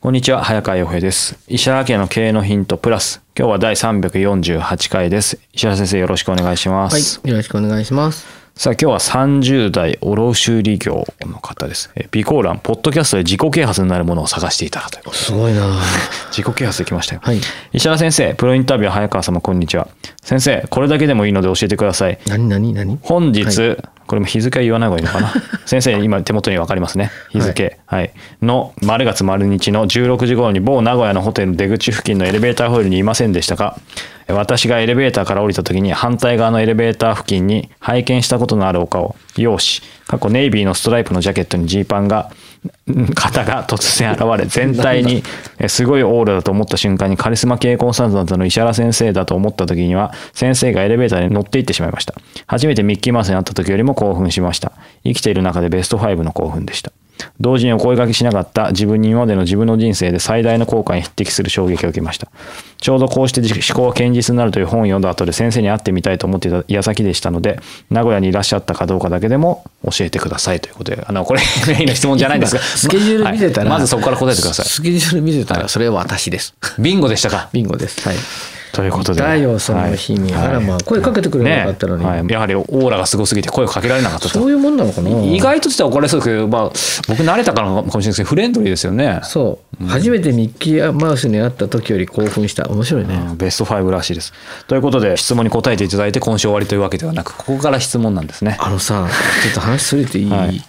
こんにちは、早川洋平です。石原家の経営のヒントプラス。今日は第348回です。石原先生よろしくお願いしまはいす。、よろしくお願いします。さあ今日は30代卸売業の方です。え備考欄、ポッドキャストで自己啓発になるものを探していたらということですごいな 自己啓発できましたよ。はい。石原先生、プロインタビュー早川様こんにちは。先生、これだけでもいいので教えてください。何何何？本日、はい。これも日付は言わない方がいいのかな？先生今手元に分かりますね。日付。はい、の丸月丸日の16時頃に某名古屋のホテルの出口付近のエレベーターホイールにいませんでしたか？私がエレベーターから降りた時に反対側のエレベーター付近に拝見したことのあるお顔容姿過去ネイビーのストライプのジャケットにジーパンがん方が突然現れ全体にえすごいオーラだと思った瞬間にカリスマ経営コンサルタントの石原先生だと思った時には先生がエレベーターに乗っていってしまいました。初めてミッキーマウスに会った時よりも興奮しました。生きている中でベスト5の興奮でした同時にお声掛けしなかった自分に今までの自分の人生で最大の効果に匹敵する衝撃を受けましたちょうどこうして思考は堅実になるという本を読んだ後で先生に会ってみたいと思っていた矢先でしたので名古屋にいらっしゃったかどうかだけでも教えてくださいということであのこれメインの質問じゃないんですがスケジュール見てたら、はいまずそこから答えてくださいスケジュール見てたら、それは私です。ビンゴでしたか？ビンゴです。はい。ということで。だよ、その日に。はい。あら、まあ、声かけてくればよかったのに。ねはい、やはりオーラがすごすぎて声をかけられなかったと。そういうもんなのかな？意外としては怒られそうですけど、まあ、僕慣れたからかもしれないですけどフレンドリーですよね。そう、初めてミッキーマウスに会った時より興奮した。面白いね。うん。ベスト5らしいです。ということで質問に答えていただいて今週終わりというわけではなくここから質問なんですね。あのさ、ちょっと話それていい、はい。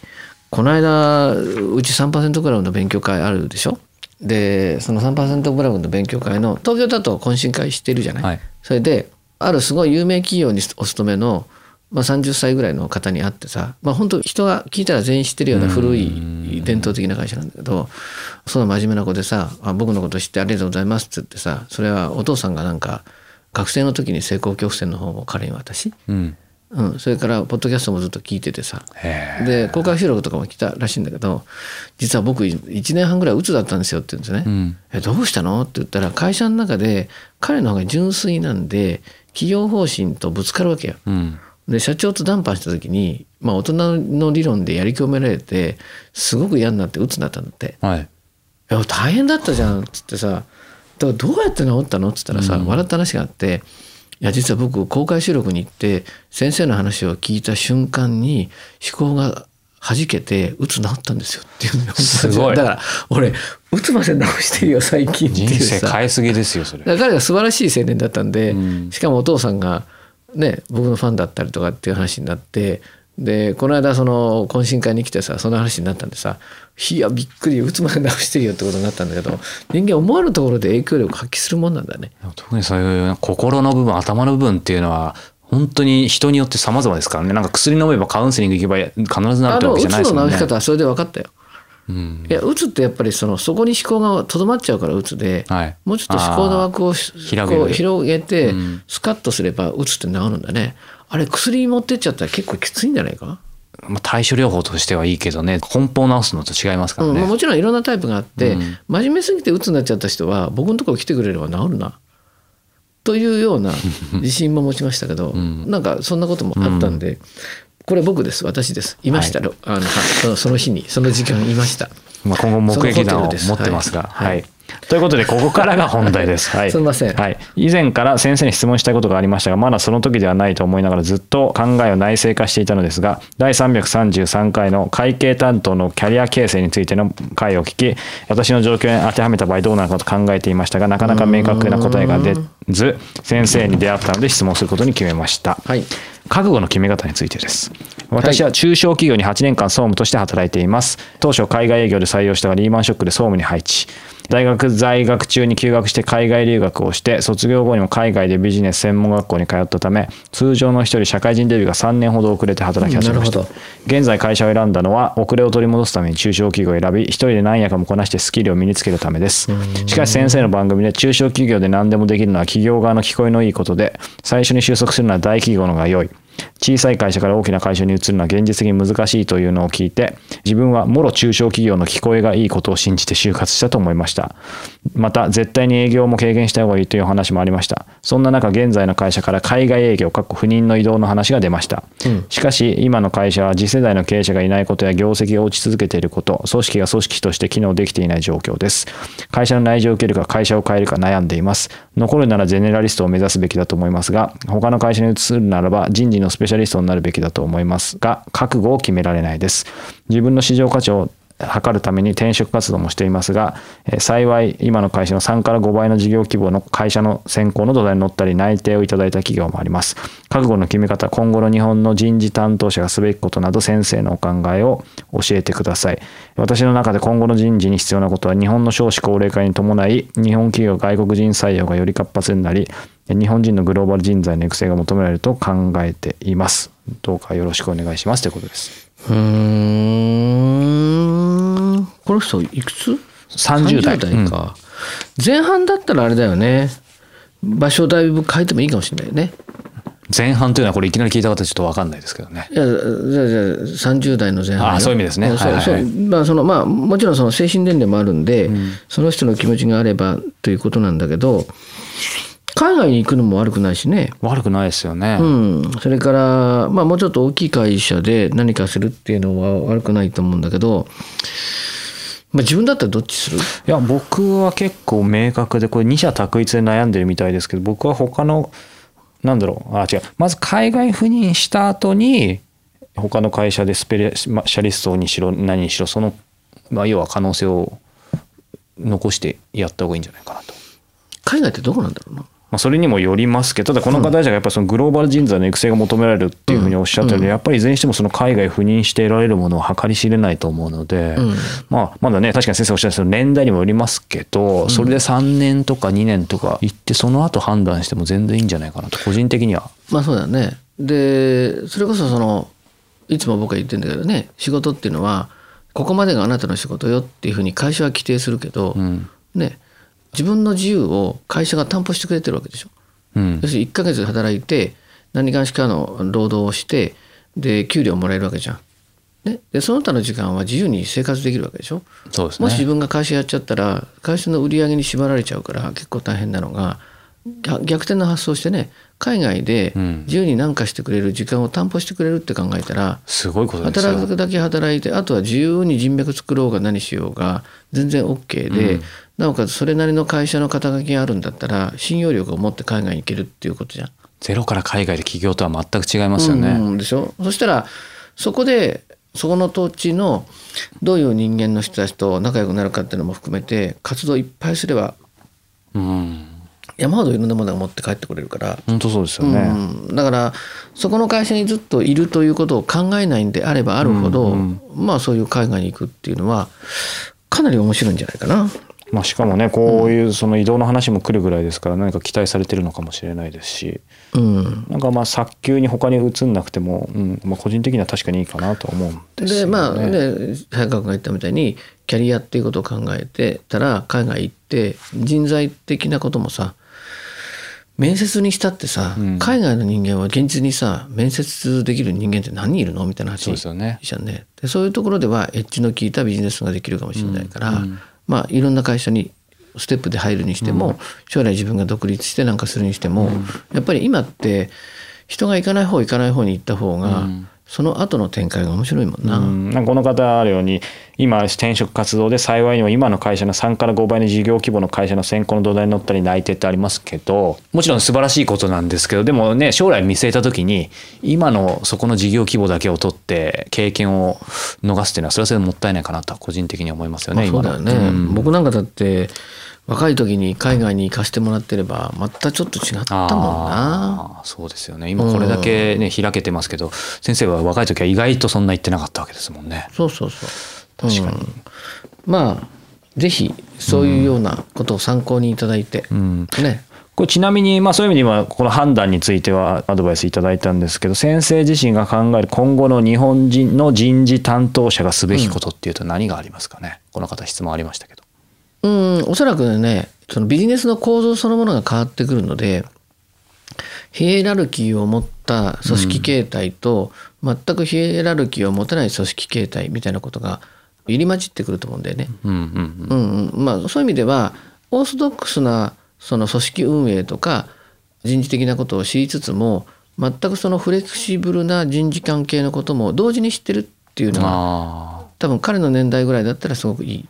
この間、うち3%クラブの勉強会あるでしょ？で、その3%クラブの勉強会の、東京だと懇親会してるじゃない、はい。それで、あるすごい有名企業にお勤めの、まあ、30歳ぐらいの方に会ってさ、まあ、本当人が聞いたら全員知ってるような古い伝統的な会社なんだけどその真面目な子でさ「あ僕のこと知ってありがとうございます」って言ってさそれはお父さんがなんか学生の時に成功曲線の本を彼に渡し、うん。うん、それからポッドキャストもずっと聞いててさへで公開収録とかも来たらしいんだけど実は僕1年半ぐらい鬱だったんですよって言うんですね。うん。えどうしたの？って言ったら会社の中で彼の方が純粋なんで企業方針とぶつかるわけよ。うん。で社長と談判した時に、まあ、大人の理論でやり込められてすごく嫌になって鬱になったんだって。はい。いや大変だったじゃんっつってさどうやって治ったの？っつったらさ、笑った話があっていや実は僕公開収録に行って先生の話を聞いた瞬間に思考が弾けてうつ治ったんですよ。っていうのすごい。だから俺うつまで治してるよ最近っていう人さ生変えすぎですよそれ。だから彼が素晴らしい青年だったんで、うん。しかもお父さんがね僕のファンだったりとかっていう話になってでこの間その懇親会に来てさその話になったんでさ「いやびっくりうつまで治してるよ」ってことになったんだけど人間思わぬところで影響力を発揮するもんなんだね。特にそういう心の部分頭の部分っていうのは本当に人によって様々ですからねなんか薬飲めばカウンセリング行けば必ずなるってわけじゃないですもんねの治し。方はそれで分かったよ。うん。いやうつってやっぱりそのそこに思考がとどまっちゃうからうつで、はいもうちょっと思考の枠をし広げてうんスカッとすればうつって治るんだね。あれ薬持ってっちゃったら結構きついんじゃないか？まあ対処療法としてはいいけどね。根本を治すのと違いますからうん。もちろんいろんなタイプがあって、うん。真面目すぎて鬱になっちゃった人は僕のところ来てくれれば治るな。というような 自信も持ちましたけど、ん。なんかそんなこともあったんで、これ僕です。私です。いました、はい。そのその日にその時間いました。まあ今後目撃談を持ってますが、はい。はい。ということでここからが本題です。はい、すみません。はい、以前から先生に質問したいことがありましたがまだその時ではないと思いながらずっと考えを内省化していたのですが第333回の会計担当のキャリア形成についての回を聞き私の状況に当てはめた場合どうなるかと考えていましたがなかなか明確な答えが出ず先生に出会ったので質問することに決めました。はい。覚悟の決め方についてです。私は中小企業に8年間総務として働いています。当初海外営業で採用したがリーマンショックで総務に配置大学在学中に休学して海外留学をして卒業後にも海外でビジネス専門学校に通ったため通常の人より社会人デビューが3年ほど遅れて働き始めました現在会社を選んだのは遅れを取り戻すために中小企業を選び一人で何やかもこなしてスキルを身につけるためです。しかし先生の番組で中小企業で何でもできるのは企業側の聞こえのいいことで最初に収束するのは大企業の方が良い小さい会社から大きな会社に移るのは現実的に難しいというのを聞いて自分はもろ中小企業の聞こえがいいことを信じて就活したと思いました。また絶対に営業も経験した方がいいという話もありました。そんな中現在の会社から海外営業かっこ不妊の移動の話が出ました、しかし今の会社は次世代の経営者がいないことや業績が落ち続けていること組織が組織として機能できていない状況です。会社の内情を受けるか会社を変えるか悩んでいます残るならゼネラリストを目指すべきだと思いますが他の会社に移るならば人事のスペシャリストになるべきだと思いますが覚悟を決められないです。自分の市場価値を測るために転職活動もしていますが、幸い今の会社の3から5倍の事業規模の会社の選考の土台に乗ったり内定をいただいた企業もあります。覚悟の決め方今後の日本の人事担当者がすべきことなど先生のお考えを教えてください。私の中で今後の人事に必要なことは日本の少子高齢化に伴い日本企業外国人採用がより活発になり日本人のグローバル人材の育成が求められると考えています。どうかよろしくお願いします。ということです。うん。の人いくつ？30代か、前半だったらあれだよね。場所をだいぶ変えてもいいかもしれないよね。前半というのはこれいきなり聞いた方ちょっと分かんないですけどね。いやじゃあじゃあ30代の前半よ。あそういう意味ですね。まあそのまあもちろんその精神年齢もあるんで、その人の気持ちがあればということなんだけど海外に行くのも悪くないしね。悪くないですよね、うん、それから、まあ、もうちょっと大きい会社で何かするっていうのは悪くないと思うんだけど、まあ、自分だったらどっちする？いや僕は結構明確でこれ二者択一で悩んでるみたいですけど僕は他のなんだろうあ違う。まず海外赴任した後に他の会社でスペシャリストにしろ何にしろその、まあ、要は可能性を残してやった方がいいんじゃないかなと。海外ってどこなんだろうな？まあ、それにもよりますけどただこの方たちがやっぱりそのグローバル人材の育成が求められるっていうふうにおっしゃったように、やっぱりいずれにしてもその海外赴任して得られるものは計り知れないと思うので、うん。まあ、まだね確かに先生おっしゃったその年代にもよりますけど、それで3年とか2年とか行ってその後判断しても全然いいんじゃないかなと個人的には。まあそうだよね。でそれこそそのいつも僕は言ってるんだけどね仕事っていうのはここまでがあなたの仕事よっていうふうに会社は規定するけど、うん。ね自分の自由を会社が担保してくれてるわけでしょ。うん要するに1ヶ月働いて何かしかの労働をしてで給料もらえるわけじゃん。ね、でその他の時間は自由に生活できるわけでしょ。そうですねもし自分が会社やっちゃったら会社の売り上げに縛られちゃうから結構大変なのが逆逆転の発想してね海外でうん自由に何かしてくれる時間を担保してくれるって考えたら、すごいこと働くだけ働いてあとは自由に人脈作ろうが何しようが全然 OK で、うんなおかつそれなりの会社の肩書きがあるんだったら信用力を持って海外に行けるっていうことじゃん。ゼロから海外で起業とは全く違いますよね。うんでしょ？そしたらそこでそこの土地のどういう人間の人たちと仲良くなるかっていうのも含めて活動いっぱいすればうん山ほどいろんなものが持って帰ってこれるから、本当そうですよね。うん、だからそこの会社にずっといるということを考えないんであればあるほど、うんまあそういう海外に行くっていうのはかなり面白いんじゃないかな。まあ、しかもねこういうその移動の話も来るぐらいですから何か期待されてるのかもしれないですしうん、なんかまあ早急に他に移んなくても、うんまあ、個人的には確かにいいかなとは思うんですよね。でまあね早川君が言ったみたいにキャリアっていうことを考えてたら海外行って人材的なこともさ面接にしたってさ、うん。海外の人間は現実にさ面接できる人間って何人いるのみたいな話そうですよね。じゃんね。でそういうところではエッジの効いたビジネスができるかもしれないから、うん。うんまあいろんな会社にステップで入るにしても、将来自分が独立してなんかするにしても、やっぱり今って人が行かない方行かない方に行った方が、うんその後の展開が面白いもんな。うんなんかこの方あるように今転職活動で幸いにも今の会社の3から5倍の事業規模の会社の先行の土台に乗ったり内定ってありますけどもちろん素晴らしいことなんですけどでもね将来見据えた時に今のそこの事業規模だけを取って経験を逃すっていうのはそれはそれでもったいないかなと個人的に思いますよね。まあそうだよね、うん僕なんかだって若い時に海外に行かしてもらってればまたちょっと違ったもんな。そうですよね今これだけね開けてますけど先生は若い時は意外とそんな言ってなかったわけですもんね。そうそうそう。確かにうんまあぜひそういうようなことを参考にいただいて、うんね。これちなみに、まあ、そういう意味で今この判断についてはアドバイスいただいたんですけど先生自身が考える今後の日本人の人事担当者がすべきことっていうと何がありますかね、この方質問ありましたけど。うん、おそらくね、そのビジネスの構造そのものが変わってくるので、ヒエラルキーを持った組織形態と、全くヒエラルキーを持たない組織形態みたいなことが入り混じってくると思うんだよね。まあそういう意味ではオーソドックスなその組織運営とか人事的なことを知りつつも全くそのフレキシブルな人事関係のことも同時に知ってるっていううん、のはあ多分彼の年代ぐらいだったらすごくいい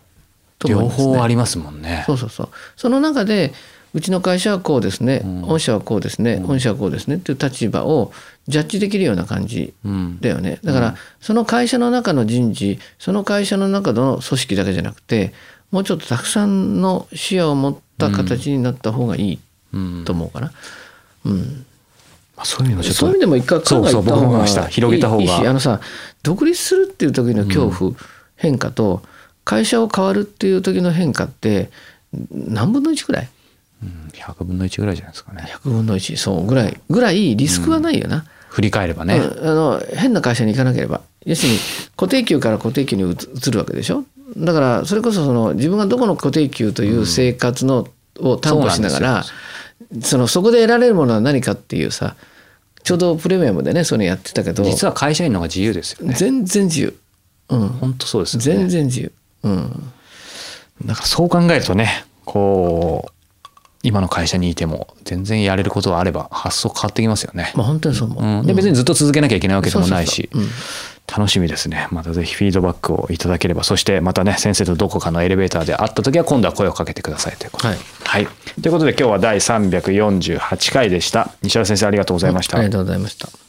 と思います、ね。方ありますもんね。そうそうそう。その中でうちの会社はこうですね、ん御社はこうですね、御社はこうですねっていう立場をジャッジできるような感じうんだよね。だからその会社の中の人事、その会社の中の組織だけじゃなくて、もうちょっとたくさんの視野を持った形になった方がいいうんと思うかな。うん。まあ、そういうのそういう意味でも一回考えた方がいいしあのさ独立するっていう時の恐怖、変化と会社を変わるっていう時の変化って何分の1ぐらい？うん100分の1ぐらいじゃないですかね。100分の1そうぐらい。ぐらいリスクはないよな、振り返ればね。うんあの変な会社に行かなければ。要するに固定給から固定給に移移るわけでしょ？だからそれこそその自分がどこの固定給という生活の、を担保しながらそのそこで得られるものは何かっていうさちょうどプレミアムでねそういうのやってたけど。実は会社員の方が自由ですよね。全然自由、うん、本当そうですよね。全然自由、うん、だからそう考えるとねこう今の会社にいても全然やれることがあれば発想変わってきますよね。まあ本当にそう思う、うん、で別にずっと続けなきゃいけないわけでもないし。楽しみですね。またぜひフィードバックをいただければそしてまたね先生とどこかのエレベーターで会った時は今度は声をかけてくださいということで、はい。はい、ということで今日は第348回でした。西原先生ありがとうございました、ありがとうございました